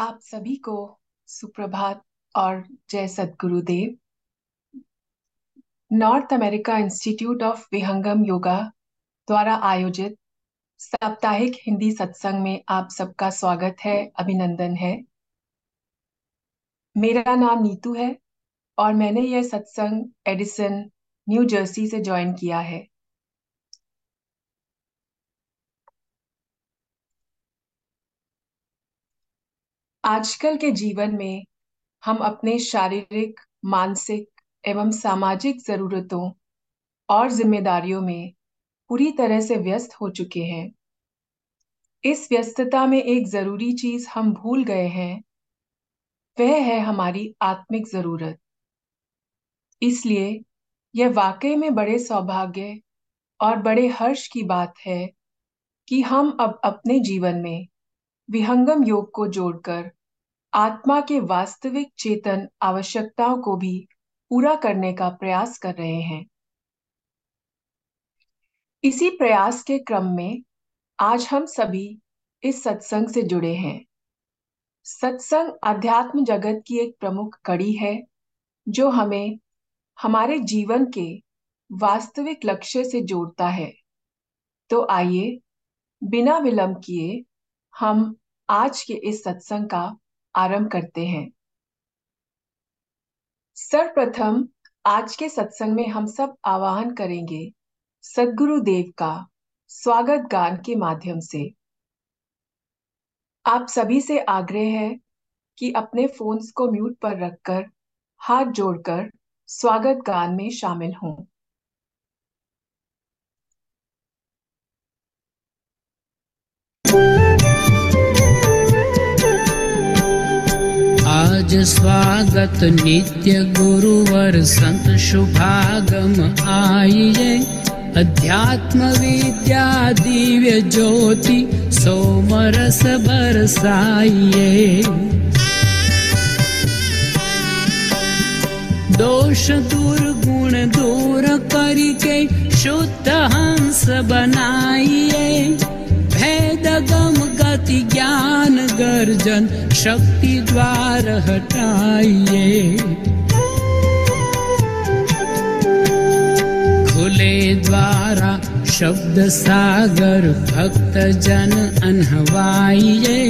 आप सभी को सुप्रभात और जय सद्गुरुदेव। North America Institute of Vihangam Yoga द्वारा आयोजित साप्ताहिक हिंदी सत्संग में आप सबका स्वागत है, अभिनंदन है। मेरा नाम नीतू है और मैंने यह सत्संग एडिसन, न्यू जर्सी से ज्वाइन किया है। आजकल के जीवन में हम अपने शारीरिक, मानसिक एवं सामाजिक जरूरतों और जिम्मेदारियों में पूरी तरह से व्यस्त हो चुके हैं। इस व्यस्तता में एक ज़रूरी चीज़ हम भूल गए हैं, वह है हमारी आत्मिक ज़रूरत। इसलिए यह वाकई में बड़े सौभाग्य और बड़े हर्ष की बात है कि हम अब अपने जीवन में विहंगम योग को जोड़कर आत्मा के वास्तविक चेतन आवश्यकताओं को भी पूरा करने का प्रयास कर रहे हैं। इसी प्रयास के क्रम में आज हम सभी इस सत्संग से जुड़े हैं। सत्संग अध्यात्म जगत की एक प्रमुख कड़ी है, जो हमें हमारे जीवन के वास्तविक लक्ष्य से जोड़ता है। तो आइए, बिना विलंब किए हम आज के इस सत्संग का आरंभ करते हैं। सर्वप्रथम आज के सत्संग में हम सब आवाहन करेंगे सदगुरु देव का स्वागत गान के माध्यम से। आप सभी से आग्रह है कि अपने फोन्स को म्यूट पर रखकर हाथ जोड़कर स्वागत गान में शामिल हों। आज स्वागत नित्य गुरुवर संत शुभागम आइए अध्यात्म विद्या दिव्य ज्योति सोमरस बरसाइए दोष दूर गुण दूर करके शुद्ध हंस बनाइए गम गति ज्ञान गर्जन शक्ति द्वार हटाइए। खुले द्वारा शब्द सागर भक्त जन अनहवाइए।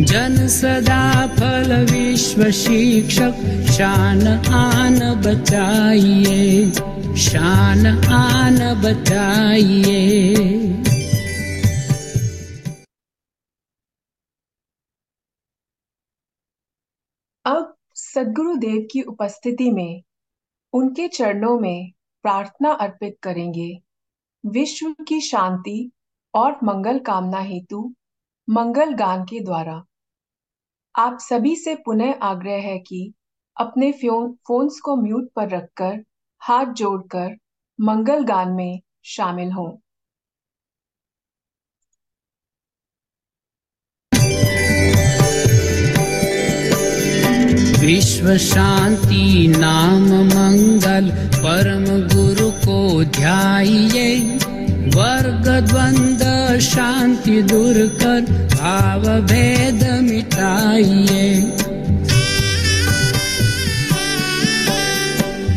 जन सदा फल विश्व शिक्षक शान आन बचाइए। शान आन बचाइए अब सदगुरु देव की उपस्थिति में, उनके चरणों में प्रार्थना अर्पित करेंगे। विश्व की शांति और मंगल कामना हेतु मंगल गान के द्वारा। आप सभी से पुनः आग्रह है कि अपने फ़ोन फोन्स को म्यूट पर रखकर, हाथ जोड़कर मंगल गान में शामिल हों। विश्व शांति नाम मंगल परम गुरु को ध्याइए वर्ग द्वंद शांति दूर कर भाव भेद मिटाइए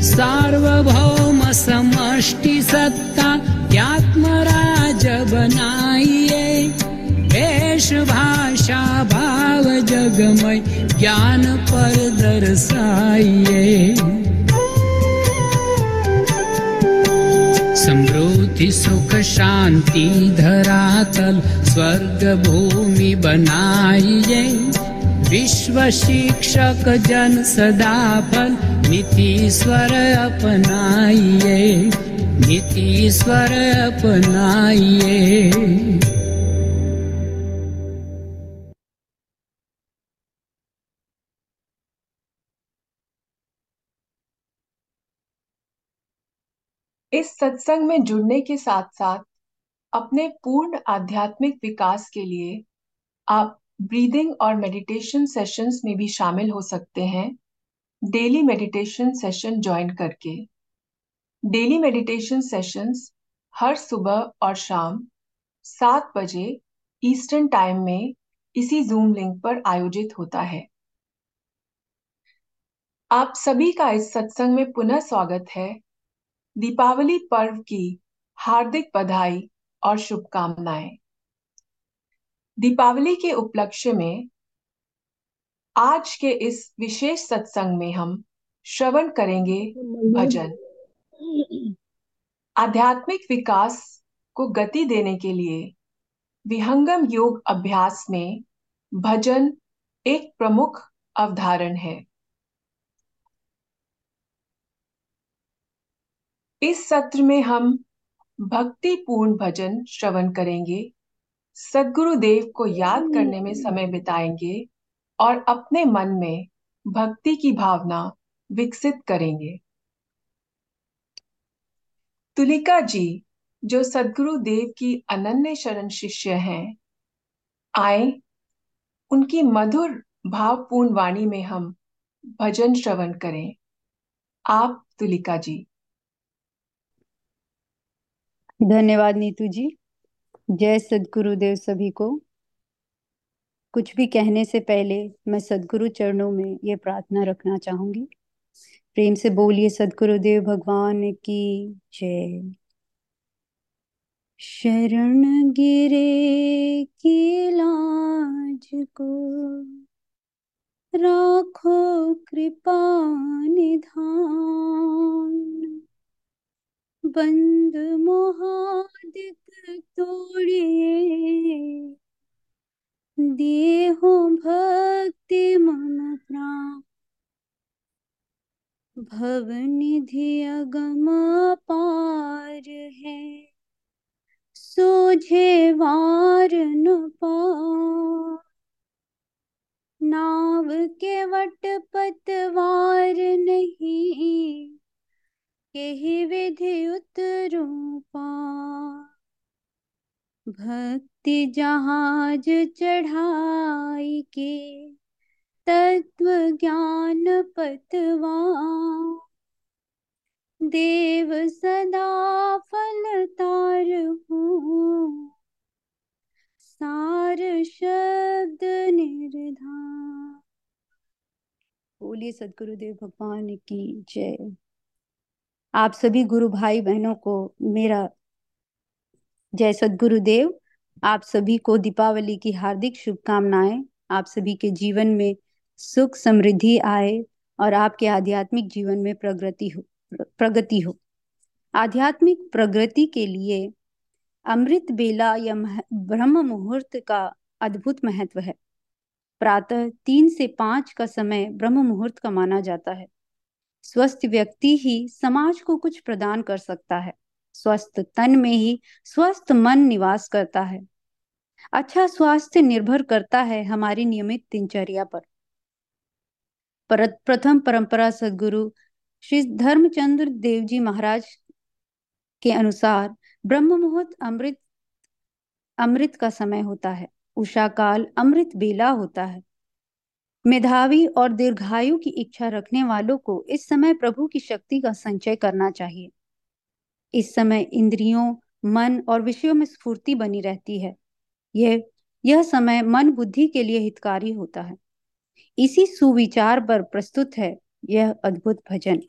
सार्वभौम समष्टि सत्ता आत्मराज बनाइए भाषा भाव जगमय ज्ञान पर दर्शाइए। समृद्धि सुख शांति धरातल स्वर्ग भूमि बनाइए। विश्व शिक्षक जन सदा फल नीति स्वर अपनाइए। नीति स्वर अपनाइए इस सत्संग में जुड़ने के साथ साथ अपने पूर्ण आध्यात्मिक विकास के लिए आप ब्रीदिंग और मेडिटेशन सेशंस में भी शामिल हो सकते हैं। डेली मेडिटेशन सेशन ज्वाइन करके। डेली मेडिटेशन सेशंस हर सुबह और शाम सात बजे ईस्टर्न टाइम में इसी जूम लिंक पर आयोजित होता है। आप सभी का इस सत्संग में पुनः स्वागत है। दीपावली पर्व की हार्दिक बधाई और शुभकामनाएँ। दीपावली के उपलक्ष्य में आज के इस विशेष सत्संग में हम श्रवण करेंगे भजन। आध्यात्मिक विकास को गति देने के लिए विहंगम योग अभ्यास में भजन एक प्रमुख अवधारण है। इस सत्र में हम भक्तिपूर्ण भजन श्रवण करेंगे। सदगुरु देव को याद करने में समय बिताएँगे और अपने मन में भक्ति की भावना विकसित करेंगे। तुलिका जी जो सदगुरु देव की अनन्य शरण शिष्य हैं आए। उनकी मधुर भावपूर्ण वाणी में हम भजन श्रवण करें। आप तुलिका जी। धन्यवाद नीतू जी। जय सदगुरुदेव सभी को। कुछ भी कहने से पहले मैं सदगुरु चरणों में ये प्रार्थना रखना चाहूँगी। प्रेम से बोलिए सदगुरुदेव भगवान की जय। शरण गिरे की लाज को, राखो कृपा निधान। बंद मोहादिक तोड़िए देहो भक्ति मम प्राण। भव निधि अगम पार है। सोझे वार न पा नाव के वट पतवार नहीं। यही विधि उतरूं पा भक्ति जहाज़ चढ़ाई के तत्व ज्ञान पतवा। देव सदा फल तार हूँ। सार शब्द निर्धार। बोलिए सदगुरुदेव भगवान की जय। आप सभी गुरु भाई बहनों को मेरा जय सदगुरुदेव। आप सभी को दीपावली की हार्दिक शुभकामनाएँ। आप सभी के जीवन में सुख समृद्धि आए और आपके आध्यात्मिक जीवन में प्रगति हो प्रगति हो। आध्यात्मिक प्रगति के लिए अमृत बेला या ब्रह्म मुहूर्त का अद्भुत महत्व है। प्रातः तीन से पाँच का समय ब्रह्म मुहूर्त का माना जाता है। स्वस्थ व्यक्ति ही समाज को कुछ प्रदान कर सकता है। स्वस्थ तन में ही स्वस्थ मन निवास करता है। अच्छा स्वास्थ्य निर्भर करता है हमारी नियमित दिनचर्या पर। पर प्रथम परंपरा सदगुरु श्री धर्मचंद्र देव जी महाराज के अनुसार ब्रह्म मुहूर्त अमृत अमृत का समय होता है। उषा काल अमृत बेला होता है। मेधावी और दीर्घायु की इच्छा रखने वालों को इस समय प्रभु की शक्ति का संचय करना चाहिए। इस समय इंद्रियों मन और विषयों में स्फूर्ति बनी रहती है। यह यह समय मन बुद्धि के लिए हितकारी होता है। इसी सुविचार पर प्रस्तुत है यह अद्भुत भजन।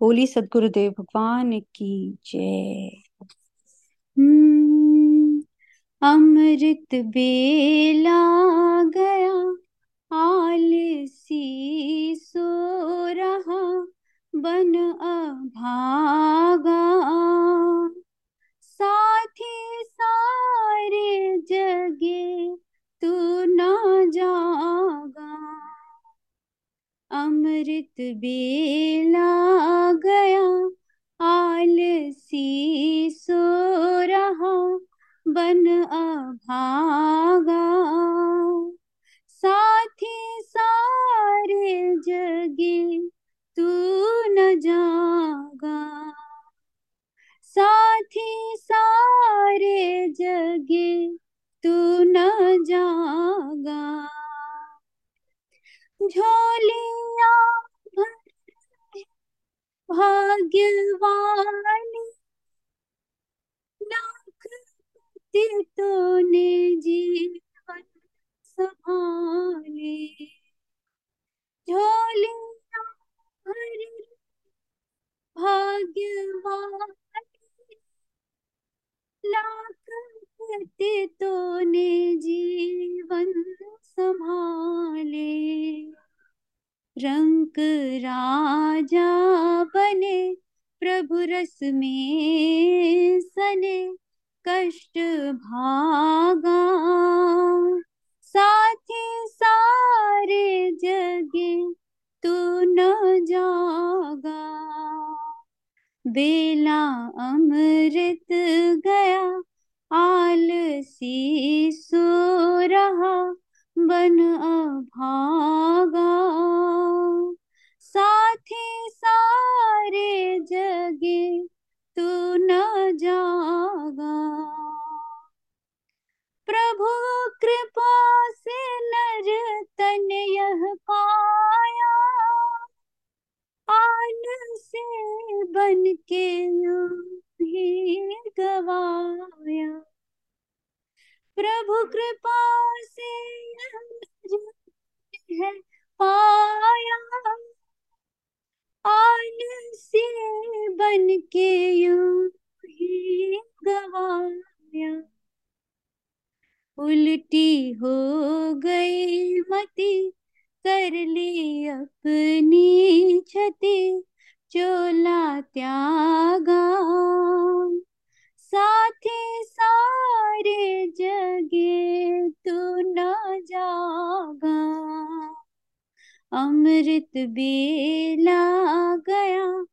होली सदगुरुदेव भगवान की जय। हम्म, अमृत बेला गया, आलसी सो रहा बन अभागा। साथी सारे जगे तू न जागा। अमृत बेला गया बन अभागा। साथी सारे जगे तू न जागा। साथी सारे जगे तू न जागा। झोलिया भाग्यवानी तो अमृत बेला गया,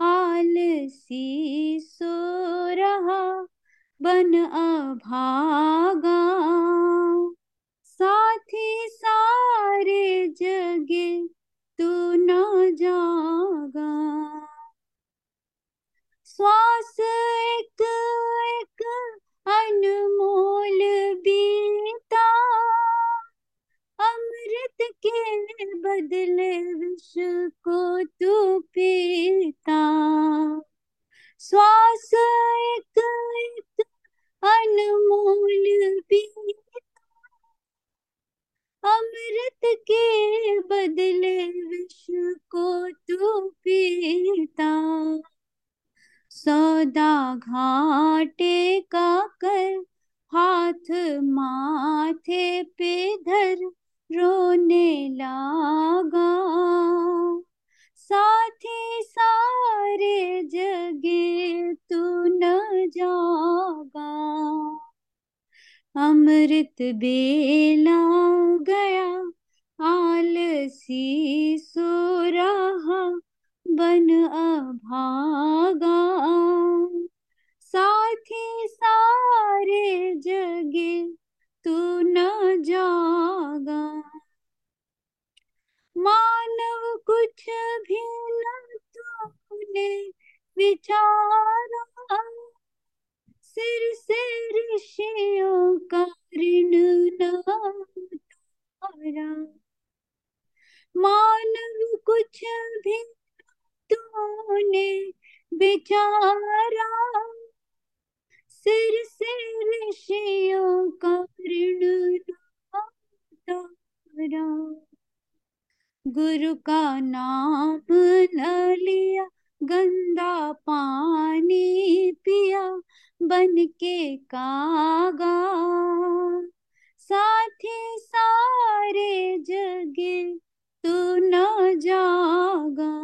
आलसी सो रहा, बन अभागा। साथी सारे जगे तू न जागा। श्वास एक एक अनमोल बीता अमृत के बदले विष को तू पीता। श्वास एक एक अनमोल बीता अमृत के बदले विष को तू पीता। सौदा घाटे का कर हाथ माथे पे धर अमृत बेला गया, आलसी सो रहा बन अभागा। साथी सारे जगे तू न जागा। मानव कुछ भी न तूने विचारा। सिर से ऋषियों का ऋण तारा मानव कुछ भी तूने बेचारा। सिर से ऋषियों का ऋण तारा गुरु का नाम न लिया गंदा पानी पिया बन के कागा। साथी सारे जगे तू न जागा।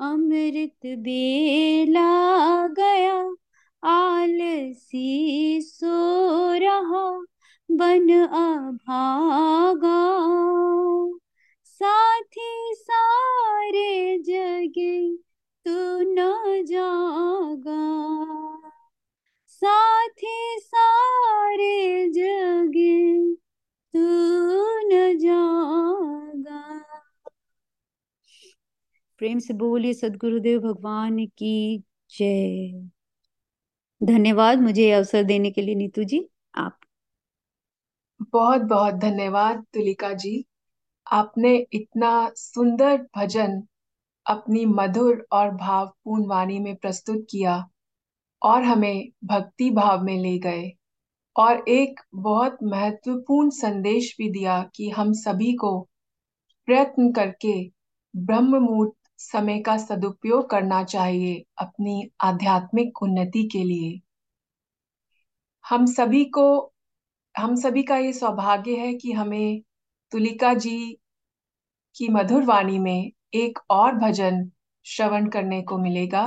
अमृत बेला गया, आलसी सो रहा बन अभागा। साथी सारे जगे, तू न जागा। साथी सारे जगे, तू न जागा। प्रेम से बोलिए, सदगुरुदेव भगवान की जय। धन्यवाद मुझे अवसर देने के लिए नीतू जी, आप? बहुत बहुत धन्यवाद, तुलिका जी। आपने इतना सुंदर भजन अपनी मधुर और भावपूर्ण वाणी में प्रस्तुत किया और हमें भक्ति भाव में ले गए और एक बहुत महत्वपूर्ण संदेश भी दिया कि हम सभी को प्रयत्न करके ब्रह्म मुहूर्त समय का सदुपयोग करना चाहिए अपनी आध्यात्मिक उन्नति के लिए। हम सभी को, हम सभी का ये सौभाग्य है कि हमें तुलिका जी की मधुर वाणी में एक और भजन श्रवण करने को मिलेगा।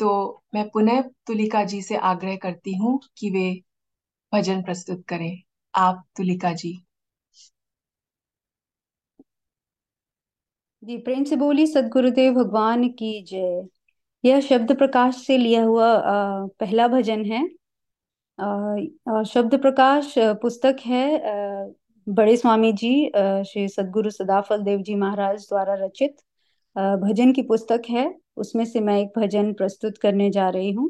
तो मैं पुनः तुलिका जी से आग्रह करती हूँ कि वे भजन प्रस्तुत करें। आप तुलिका जी। जी, प्रेम से बोली, सदगुरुदेव भगवान की जय। यह शब्द प्रकाश से लिया हुआ पहला भजन है। शब्द प्रकाश पुस्तक है बड़े स्वामी जी श्री सदगुरु सदाफल देव जी महाराज द्वारा रचित भजन की पुस्तक है। उसमें से मैं एक भजन प्रस्तुत करने जा रही हूँ।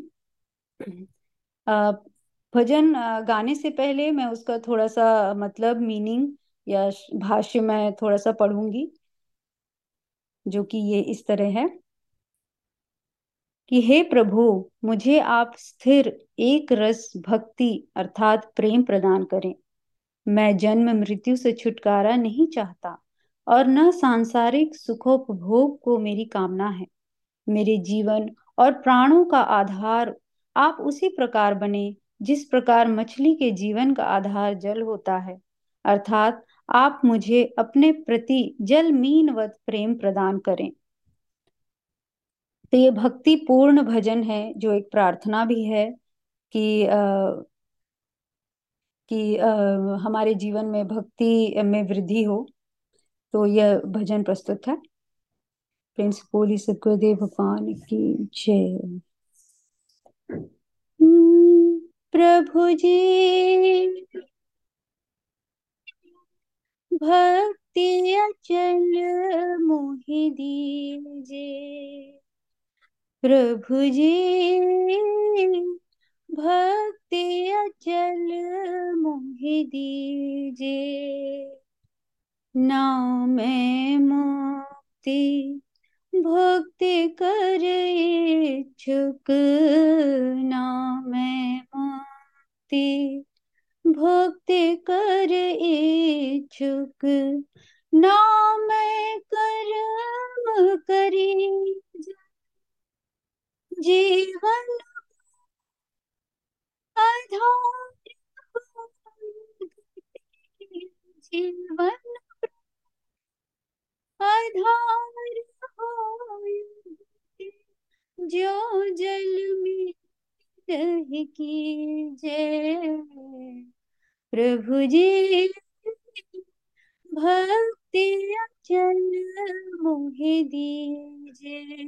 भजन गाने से पहले मैं उसका थोड़ा सा मतलब मीनिंग या भाष्य मैं थोड़ा सा पढ़ूँगी, जो कि ये इस तरह है। कि हे प्रभु, मुझे आप स्थिर, एक रस, भक्ति, अर्थात प्रेम प्रदान करें। मैं जन्म मृत्यु से छुटकारा नहीं चाहता और न सांसारिक सुखोपभोग को मेरी कामना है। मेरे जीवन और प्राणों का आधार आप उसी प्रकार बने जिस प्रकार मछली के जीवन का आधार जल होता है। अर्थात आप मुझे अपने प्रति जल मीनवत प्रेम प्रदान करें। तो ये भक्ति पूर्ण भजन है, जो एक प्रार्थना भी है कि कि आ, हमारे जीवन में भक्ति में वृद्धि हो तो यह भजन प्रस्तुत है। प्रिंस बोली सदगुरुदेव भगवान की जय। हम्म, प्रभु जी भक्ति अचल मोहि दीजे प्रभु जी भक्ति अचल मोहि दीजे। नाम मुक्ति, भक्ति कर इच्छुक। नाम मुक्ति, भक्ति कर इच्छुक। नाम कर्म करी जीवन जीवन आधार जो जल में रह की जय। प्रभु जी, भक्ति अचल मोहे दीजे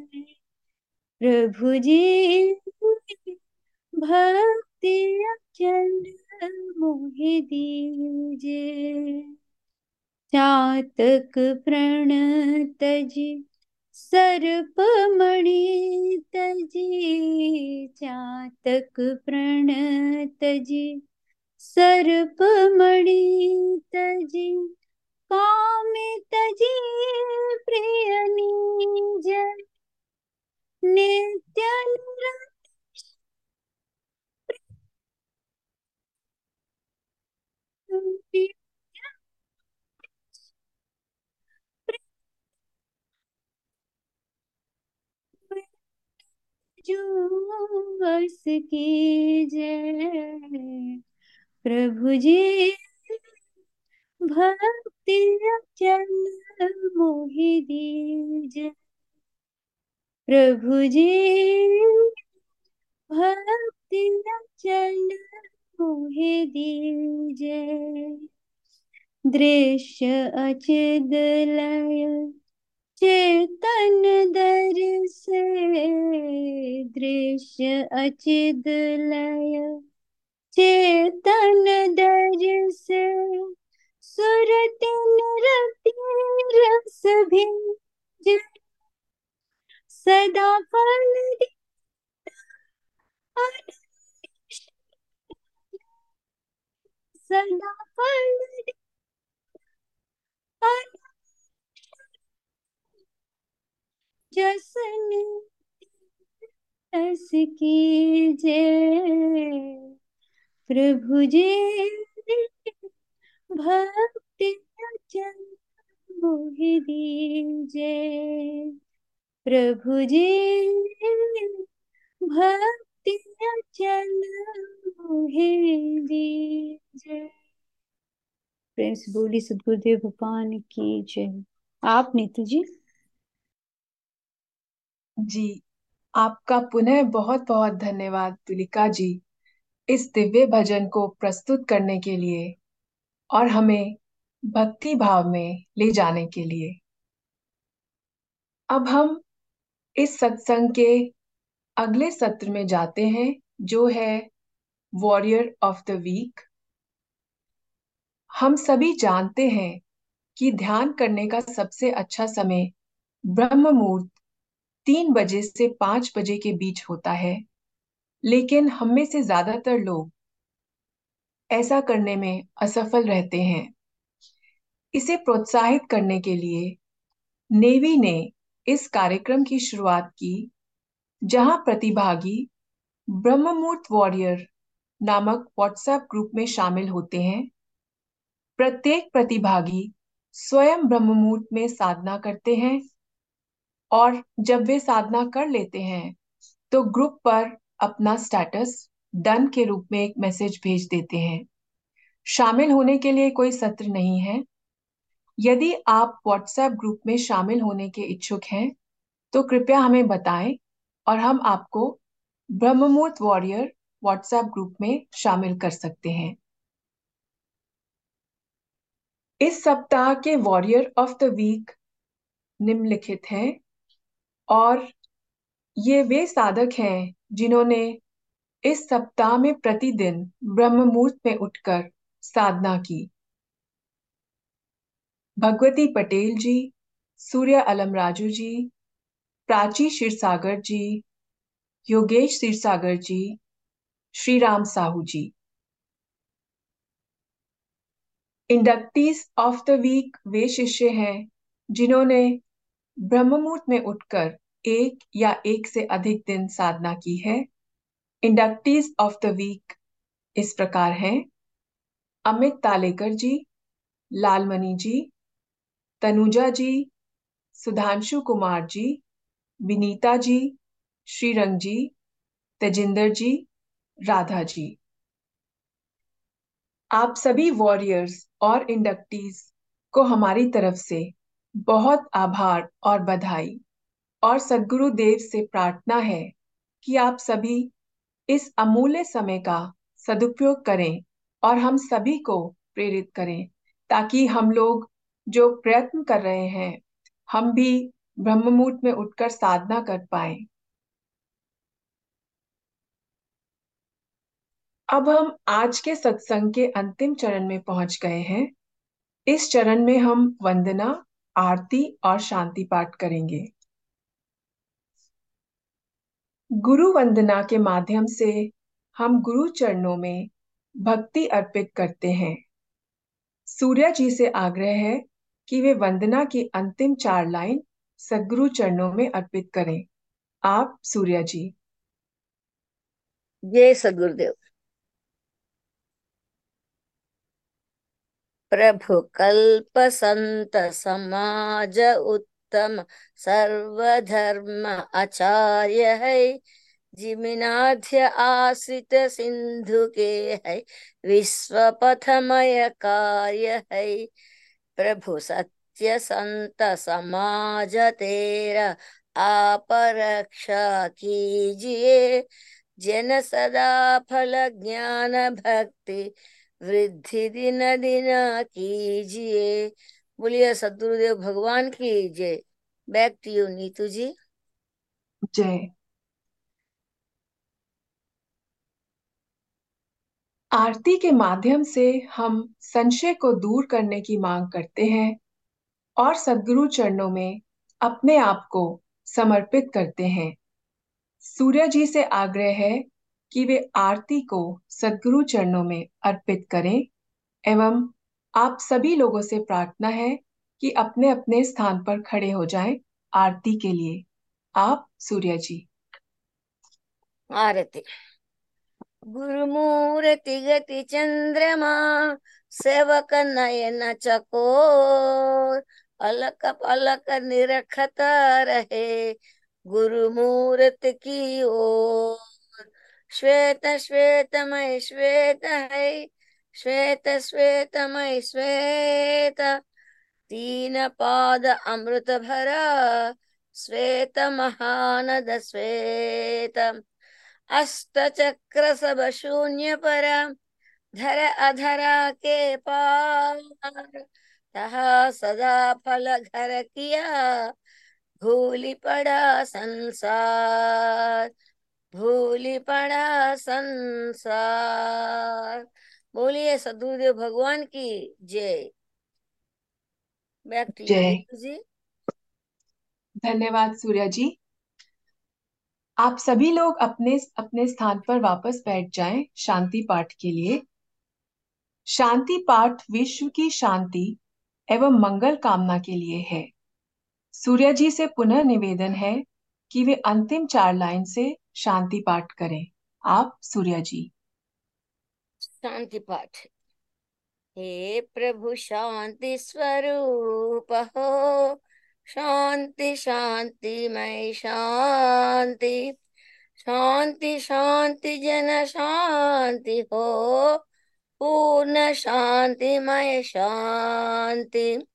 प्रभु जी भक्ति अचल मोहि दीजे चातक प्रण तजी सर्प मणि तजी चातक प्रण तजी सर्प मणि तजी कामित तजी प्रिय नित्य जो बस की जय प्रभु जी भक्ति चल मोहि दीजय प्रभु जी भक्ति चल मोहे दीजे, दृश्य अचिद लय, चेतन दर से दृश्य अचिद लय, चेतन दर से सुरति रति रस भी सदा फल सदा प्रभु जी भक्ति अचल मोहि दीजे प्रभु जी भक्ति अचल मोहि दीजे प्रेम से बोली सदगुरुदेव भगवान की जय। आप नीतू जी? जी, आपका पुनः बहुत बहुत धन्यवाद तुलिका जी इस दिव्य भजन को प्रस्तुत करने के लिए और हमें भक्ति भाव में ले जाने के लिए। अब हम इस सत्संग के अगले सत्र में जाते हैं, जो है वॉरियर ऑफ़ द वीक हम सभी जानते हैं कि ध्यान करने का सबसे अच्छा समय ब्रह्म मुहूर्त तीन बजे से पाँच बजे के बीच होता है, लेकिन हम में से ज़्यादातर लोग ऐसा करने में असफल रहते हैं। इसे प्रोत्साहित करने के लिए नेवी ने इस कार्यक्रम की शुरुआत की, जहाँ प्रतिभागी ब्रह्ममुहूर्त वॉरियर नामक व्हाट्सएप ग्रुप में शामिल होते हैं। प्रत्येक प्रतिभागी स्वयं ब्रह्ममुहूर्त में साधना करते हैं और जब वे साधना कर लेते हैं तो ग्रुप पर अपना स्टेटस डन के रूप में एक मैसेज भेज देते हैं। शामिल होने के लिए कोई सत्र नहीं है। यदि आप व्हाट्सएप ग्रुप में शामिल होने के इच्छुक हैं तो कृपया हमें बताएँ और हम आपको ब्रह्ममुहूर्त वॉरियर व्हाट्सएप ग्रुप में शामिल कर सकते हैं। इस सप्ताह के वॉरियर ऑफ़ द वीक निम्नलिखित हैं और ये वे साधक हैं जिन्होंने इस सप्ताह में प्रतिदिन ब्रह्म मुहूर्त में उठकर साधना की। Bhagwati Patel ji, Surya Alam Raju ji, Prachi Kshirsagar ji, Yogesh Kshirsagar ji Shri Ram Sahu ji. Inductees of the week वे शिष्य हैं, जिन्होंने ब्रह्म मुहूर्त में उठकर एक या एक से अधिक दिन साधना की है। इंडक्टीज ऑफ़ द वीक इस प्रकार हैं। अमित तालेकर जी, लालमणि जी, तनुजा जी, सुधांशु कुमार जी, विनीता जी, श्रीरंग जी, तेजिंदर जी, राधा जी। आप सभी वॉरियर्स और इंडक्टीज को हमारी तरफ़ से बहुत आभार और बधाई और सदगुरु देव से प्रार्थना है कि आप सभी इस अमूल्य समय का सदुपयोग करें और हम सभी को प्रेरित करें ताकि हम लोग जो प्रयत्न कर रहे हैं, हम भी ब्रह्ममुहूर्त में उठकर साधना कर पाए। अब हम आज के सत्संग के अंतिम चरण में पहुँच गए हैं। इस चरण में हम वंदना, आरती और शांति पाठ करेंगे। गुरु वंदना के माध्यम से हम गुरु चरणों में भक्ति अर्पित करते हैं। सूर्या जी से आग्रह है कि वे वंदना की अंतिम चार लाइन सदगुरु चरणों में अर्पित करें। आप, सूर्या जी। जय सदगुरुदेव। प्रभु कल्प संत समाज उत्तम सर्वधर्म आचार्य है। जिमिनाध्य आश्रित सिंधु के है। विश्व पथमय कार्य है। प्रभु सत्य संत समाज तेरा, आप रक्षा कीजिए। जन सदा फल ज्ञान भक्ति वृद्धि दिन दिन कीजिए। बोलिए, सदगुरुदेव भगवान की जय। Back to you, Neetu ji. जय। आरती के माध्यम से हम संशय को दूर करने की मांग करते हैं और सदगुरु चरणों में अपने आप को समर्पित करते हैं। सूर्य जी से आग्रह है कि वे आरती को सदगुरु चरणों में अर्पित करें, एवं आप सभी लोगों से प्रार्थना है कि अपने अपने स्थान पर खड़े हो जाएँ आरती के लिए। आप, सूर्य जी। आरती। गुरुमूर्ति गति चंद्रमा, सेवक नयन चकोर, अलक पलक निरखत रहे गुरुमूर्ति की ओर। श्वेत श्वेतमय श्वेत है श्वेत श्वेतमय श्वेत तीन पाद अमृत भरा श्वेत महानद श्वेत अष्ट चक्र सब धर अधरा के पार तहा सदा फल घर किया भूली पड़ा संसार भूली पड़ा संसार। बोलिए सदगुरुदेव भगवान की जय। बैक टू जय। जी। धन्यवाद सूर्या जी। आप सभी लोग अपने अपने स्थान पर वापस बैठ जाएँ शांति पाठ के लिए। शांति पाठ विश्व की शांति एवं मंगल कामना के लिए है। सूर्या जी से पुनः निवेदन है कि वे अंतिम चार लाइन से शांति पाठ करें। आप, सूर्या जी। शांति पाठ। हे प्रभु, शांति स्वरूप हो। शांति शांति मय शांति। शांति शांति, जन शांति हो। पूर्ण शांतिमय शांति।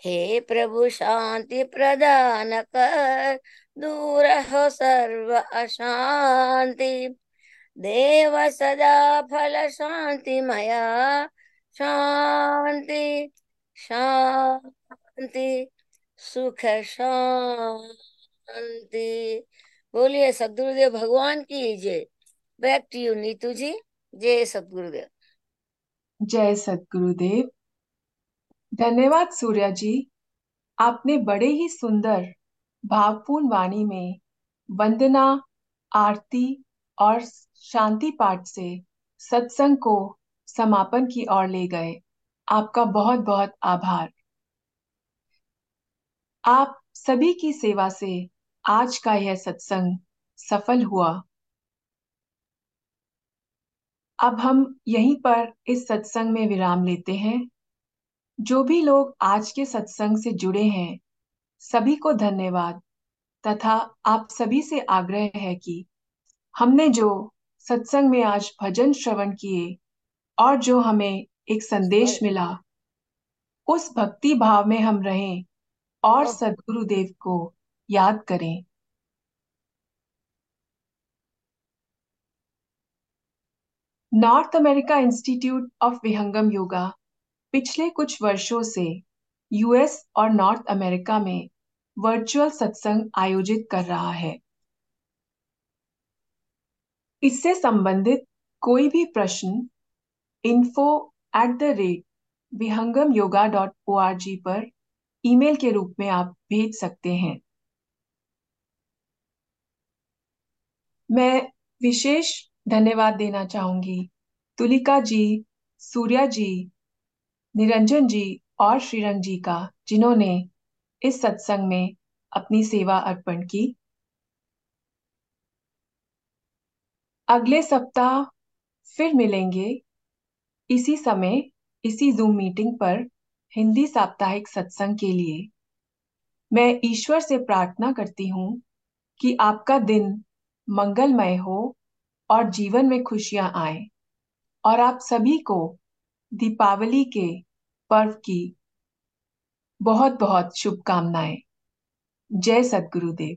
हे प्रभु, शांति प्रदान कर। दूर हो सर्व अशांति देव सदा फल शांतिमया शांति शांति सुख शांति बोलिए, सदगुरुदेव, भगवान की जय। Back to you Neetu ji. जय सदगुरुदेव। जय सदगुरुदेव। धन्यवाद, सूर्या जी। आपने बड़े ही सुंदर भावपूर्ण वाणी में वंदना, आरती और शांति पाठ से सत्संग को समापन की ओर ले गए। आपका बहुत बहुत आभार। आप सभी की सेवा से आज का यह सत्संग सफल हुआ। अब हम यहीं पर इस सत्संग में विराम लेते हैं। जो भी लोग आज के सत्संग से जुड़े हैं सभी को धन्यवाद तथा आप सभी से आग्रह है कि हमने जो सत्संग में आज भजन श्रवण किए और जो हमें एक संदेश मिला उस भक्ति भाव में हम रहें और सदगुरुदेव को याद करें। North America Institute of Vihangam Yoga पिछले कुछ वर्षों से यूएस और नॉर्थ अमेरिका में वर्चुअल सत्संग आयोजित कर रहा है। इससे संबंधित कोई भी प्रश्न info at the rate Vihangam Yoga dot O R G पर ईमेल के रूप में आप भेज सकते हैं। मैं विशेष धन्यवाद देना चाहूँगी तुलिका जी, सूर्या जी, निरंजन जी और श्रीरंग जी का, जिन्होंने इस सत्संग में अपनी सेवा अर्पण की। अगले सप्ताह फिर मिलेंगे। इसी समय, इसी जूम मीटिंग पर हिंदी साप्ताहिक सत्संग के लिए। मैं ईश्वर से प्रार्थना करती हूँ कि आपका दिन मंगलमय हो और जीवन में खुशियाँ आए और आप सभी को दीपावली के पर्व की बहुत बहुत शुभकामनाएँ। जय सदगुरुदेव